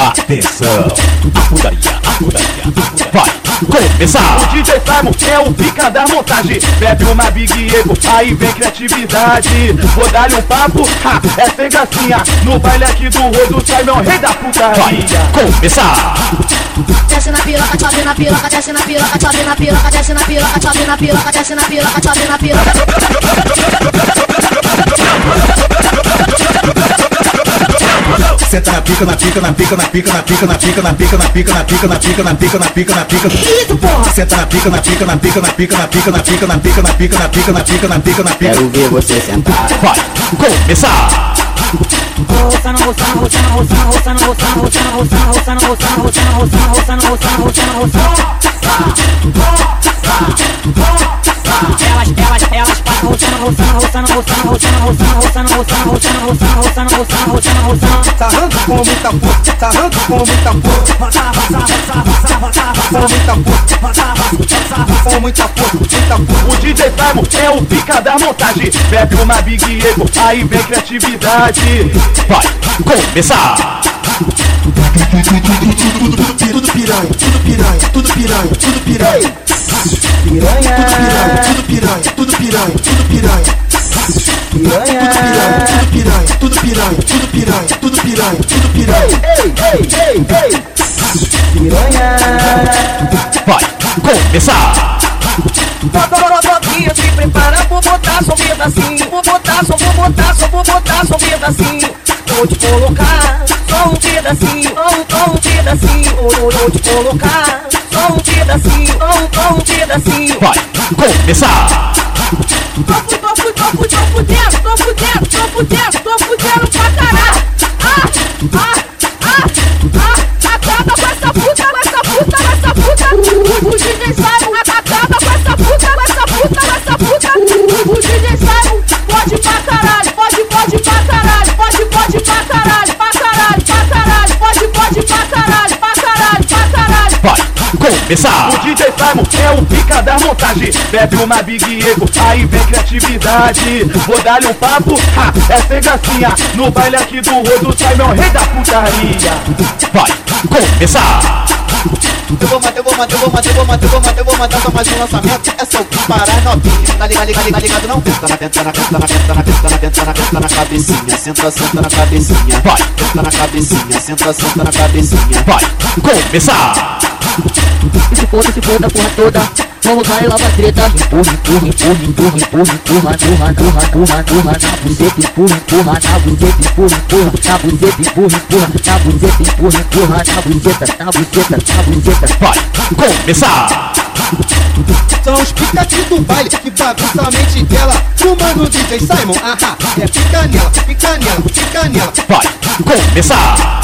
Atenção, a putaria, putaria, vai começar. O DJ Simon é o pica da montagem. Bebe uma Big Ego, aí vem criatividade. Vou dar-lhe um papo, ha, é sem gracinha. No baile aqui do rodo, Simon, rei da Vai putaria. começar. Desce na piroca, chove na piroca, desce na piroca, chove na piroca, desce na piroca, chove na piroca, desce na piroca, chove na piroca. Senta na pica, na pica, na pica, na pica, na pica, na pica, na pica, na pica, na pica, na pica, na pica, na pica, na pica. Isso, porra! Senta na pica, na pica, na pica, na pica, na pica, na pica, na pica, na pica, na pica, na pica, na pica, na pica. Quero ver você sentar. Vai começar. Sarrando com muita força, sarrando com muita força. Com muita força. O DJ Simon é o pica da montagem. Bebe uma Big Ego, aí vem criatividade. Vai começar. Tudo piranha, tudo piranha, tudo piranha, tudo piranha. Piranha, Tudo piranha, tudo piranha, tudo piranha. piranha. Tudo piranha, tudo piranha, tudo piranha, tudo piranha, tudo piranha. Ei, ei, ei, ei. Piranha. Vai começar. Prepara, vou botar só um pedacinho. Vou botar, só vou botar, só vou botar só um pedacinho. Vou te colocar só um pedacinho, só um, um pedacinho. Vou, te colocar só um pedacinho, só um, um pedacinho. Vai começar. Tô fu- tô fu- tô fu- tô fudendo, tô fudendo, tô fudendo, tô fudendo pra caralho. Ah, ah, ah, ah, acaba com essa puta, com essa puta, com essa puta. O, o Simon Começar. O DJ Simon é o pica da montagem. Bebe uma Big Ego, aí vem criatividade. Vou dar-lhe um papo, ha, é sem gracinha. No baile aqui do rodo, Simon, rei da putaria. Vai começar. Eu vou matar, eu vou matar, eu vou matar, eu vou matar, eu vou matar, eu vou matar só mais um lançamento. É só o que parar novinha. Tá ligado, ligado, ligado, ligado, não? Tenta na tenta na tenta na tenta na tenta na tenta na tenta na cabecinha. Senta, senta na cabecinha. Vai. Tenta na cabecinha. Senta, senta na cabecinha. Vai começar. Se foda, se foda a porra toda Vamos bailar pra treta Empurra, empurra, empurra, empurra, empurra Empurra, empurra, empurra, empurra Na bundeta, empurra, empurra Na bundeta, empurra, empurra Na bundeta, empurra, empurra Na bundeta, empurra, empurra Na bundeta, na bundeta, na bundeta Vai começar! São os picatinhos do baile que bagunça a mente dela Fumando DJ Simon, ahá É pica nela, pica nela, pica nela Vai começar!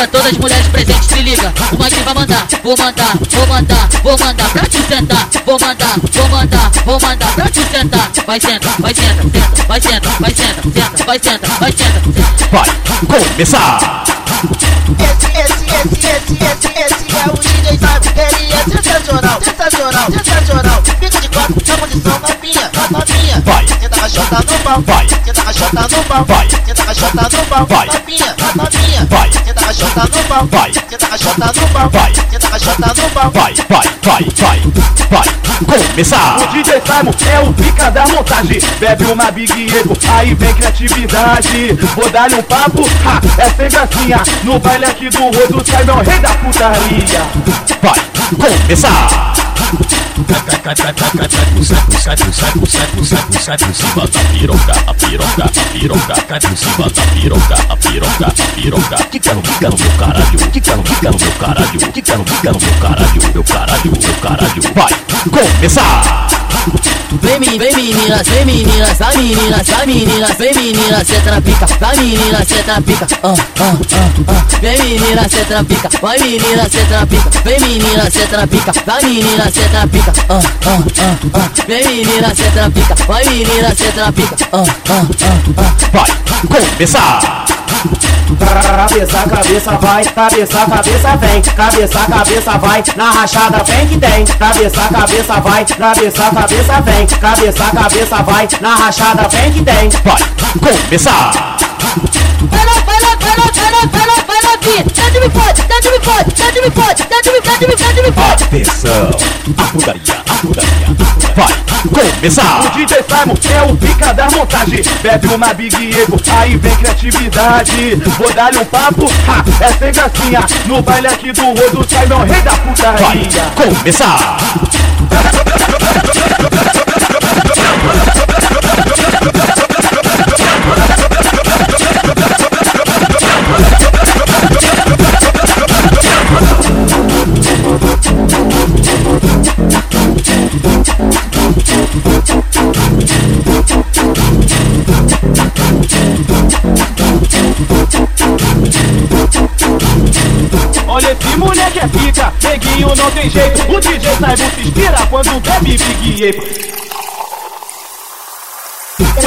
Pra todas as mulheres presentes, se liga. O Mike vai mandar, vou mandar, vou mandar, vou mandar pra te sentar. Vou mandar, vou mandar, vou mandar pra te sentar. Vai senta, vai senta, senta, vai senta, vai senta, senta, vai senta, vai senta, senta. Vai começar. Esse, esse, esse, esse, esse, esse é o DJ Simon. Ele é sensacional, sensacional, sensacional. Fica de quatro, na posição novinha, novinha. Vai. Tenta rachota no pau, Vai. Tenta rachota no pau, Vai. Tenta rachota no pau, Vai. novinha, novinha. Vai. Pau, Vai. Tenta rachota no pau, Vai. Tenta rachota no pau. Vai, vai, vai, vai. Vai começar. O DJ Simon é o pica da montagem. Bebe uma Big Ego, aí vem criatividade. Vou dar-lhe um papo, ha, é sem gracinha. No baile aqui do rodo, Simon, rei da putaria. Vai começar. Bota a piroca, a piroca, cai piroca, bota a piroca, a piroca, a piroca. Que quero, que quero, meu caralho, que quero, que quero, meu caralho, que quero, que quero, meu caralho, meu caralho, meu caralho. Vai começar! Vem menina, vem menina, vem menina, vai menina, vai menina, vem menina, cê trampica, vai menina, cê trampica, ah, ah, ah, ah. Vem menina, cê trampica, vai menina, cê trampica, vem menina, cê trampica, vai menina, cê trampica, ah, ah, ah, ah. Vem menina, cê trampica, vai menina, cê trampica, ah, ah, ah, ah. Vai começar! Cabeça, cabeça vai, cabeça, cabeça vem, cabeça, cabeça vai, na rachada vem que tem. Cabeça, cabeça vai, cabeça, cabeça vem, cabeça, cabeça vai, na rachada vem que tem. Vai começar. Vai lá, vai lá, vai lá, vai lá, vai lá, vai lá, Dentro me fode, dentro me fode, dentro me Atenção, putaria, putaria vai começar. O DJ Simon é o pica da montagem. Bebe uma Big Ego, aí vem criatividade. Vou dar-lhe um papo, ha, é sem gracinha. No baile aqui do Rodo, Simon, rei da Vai putaria. começar. Olha esse moleque é pica, neguinho não tem jeito. O DJ Simon se inspira quando bebe Big Ego.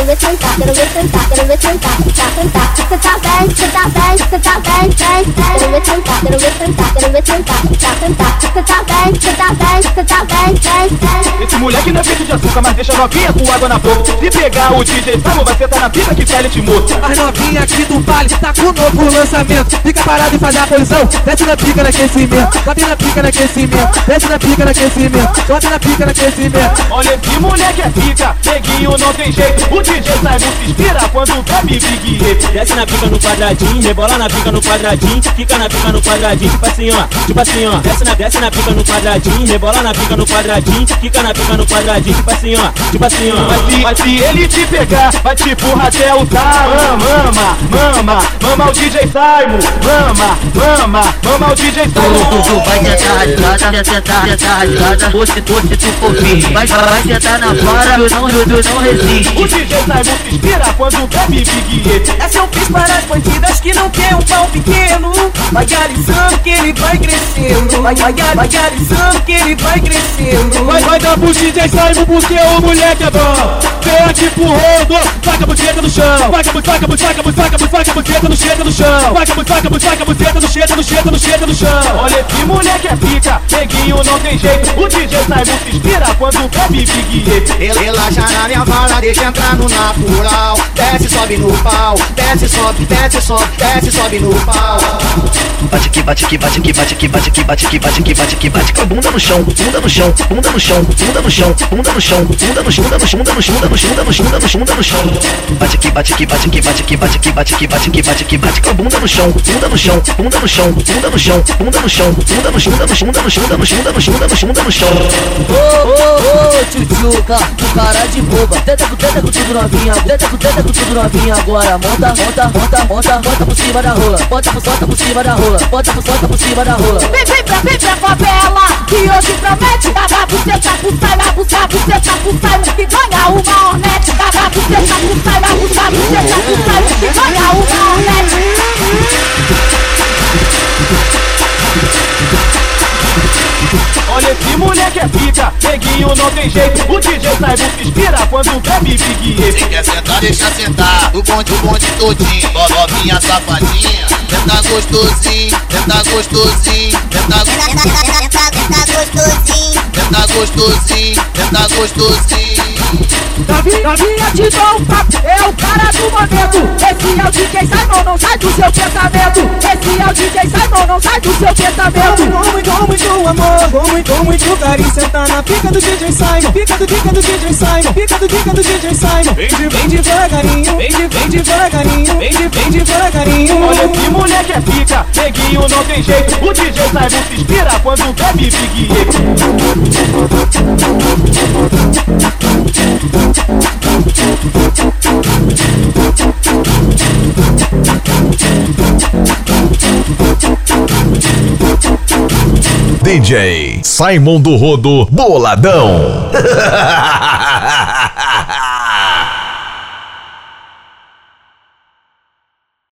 Quero ver sentar, quero ver sentar, quero ver sentar, sentar, sentar. Tá bem, cê tá bem, tá bem, bem, bem. Quero ver sentar, quero ver sentar, quero ver sentar, sentar, sentar. Tá bem, tá bem, tá bem, bem, bem. Esse moleque não é feito de açúcar, mas deixa novinha com água na boca. Se pegar o DJ Simon, vai sentar na pica que pele de moça. As novinhas aqui do baile tá com o novo lançamento. Fica parado e faz a posição. Desce na pica no aquecimento. Sobe na pica no aquecimento. Desce na pica no aquecimento. Sobe na pica no aquecimento. Olha esse moleque é pica, neguinho não tem jeito. O DJ Simon se inspira quando bebe Big. Desce na pica no quadradinho, rebola na pica no quadradinho, fica na pica no quadradinho, tipo assim ó, tipo assim ó. Desce na, desce na pica no quadradinho, rebola na pica no quadradinho, fica na pica no quadradinho, tipo assim ó, tipo assim ó. Mas se, mas se ele te pegar, vai te empurrar até o tarão. Mama, mama, mama o DJ Simon. Mama, mama, mama o DJ Tu, Simon. tu vai tentar rasgada, tentar, tentar rasgada. Ou se tu, se tu for firme, vai, vai tentar na vara, tu não, tu não O resiste. DJ Simon se inspira quando bebe Big Ego. Essa eu fiz para as bandidas que não quer um pau pequeno. Vai alisando que ele vai crescendo. Vai, vai, vai alisando que ele vai crescendo. Vai, vai dar pro DJ Simon porque o moleque é bom. Vem aqui pro rodo, taca a buceta no chão. Vai, vai, vai, vai, vai, vai, vai, vai, a buceta no chega no chão. Vai, vai, vai, vai, vai, a buceta no chega no chega no chega no chão. Olha esse moleque é pica, neguinho não tem jeito. O DJ Simon se inspira quando bebe Big Ego. Relaxa na minha bala, deixa entrar no natural. Desce, sobe no pau. Desce, sobe, desce, sobe, desce, sobe no pau. Bate aqui, bate aqui, bate aqui, bate aqui, bate aqui, bate aqui, bate aqui, bate aqui, bate com a bunda no chão, bunda no chão, bunda no chão, bunda no chão, bunda no chão, bunda no chão, bunda no chão, bunda no chão, bunda no chão, bunda no chão, bunda no chão, bunda no chão. Bate aqui, bate aqui, bate aqui, bate aqui, bate aqui, bate aqui, bate aqui, bate aqui, bate com a bunda no chão, bunda no chão, bunda no chão, bunda no chão, bunda no chão, bunda no chão, bunda no chão, bunda no chão, bunda no chão, bunda no chão, bunda no chão, bunda no chão. Ô, ô, ô, tchutchuca, tu cara de boba. Tenta com tenta com tudo novinha, tenta com tenta com tudo novinha agora. Monta, monta, monta, monta, bota por cima da rola. Bota por solta por cima da rola. Bota por solta por cima da rola. Vem, vem pra, vem pra favela Que hoje promete Cagar buceta pro Simon Buscar buceta pro Simon Que ganha uma hornete Cagar buceta pro Simon Buscar buceta pro Simon Que ganha uma hornete Olha esse moleque é pica, neguinho não tem jeito. O DJ Simon se inspira quando bebe Big Ego. Se quer sentar, deixa sentar. O bonde, o bonde todinho. Ó, Novinha safadinha. Tenta gostosinho, tenta gostosinho, tenta gostosinho. Tenta gostosinho, tenta gostosinho. Novinha, novinha te dou um papo É o cara do momento. Esse é o DJ Simon Não sai do seu pensamento. Esse é o DJ Simon Não sai do seu pensamento. Com muito, com muito amor, com muito, com muito carinho Senta na pica do DJ Simon. Pica do pica do DJ Simon. Pica do pica do DJ Simon. Vem, de, vem devagarinho. Vem, de, vem devagarinho. Vem, de, vem devagarinho. Olha esse moleque é pica, neguinho não tem jeito. O DJ Simon se inspira quando bebe Big. DJ Simon do Rodo Boladão.